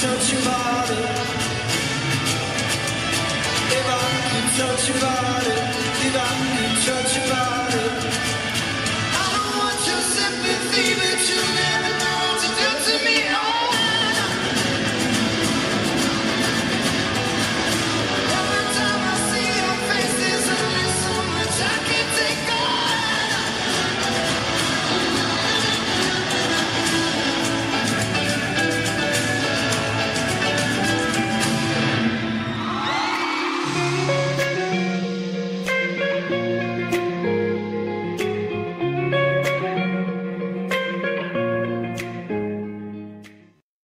touch your body, if I can touch your body.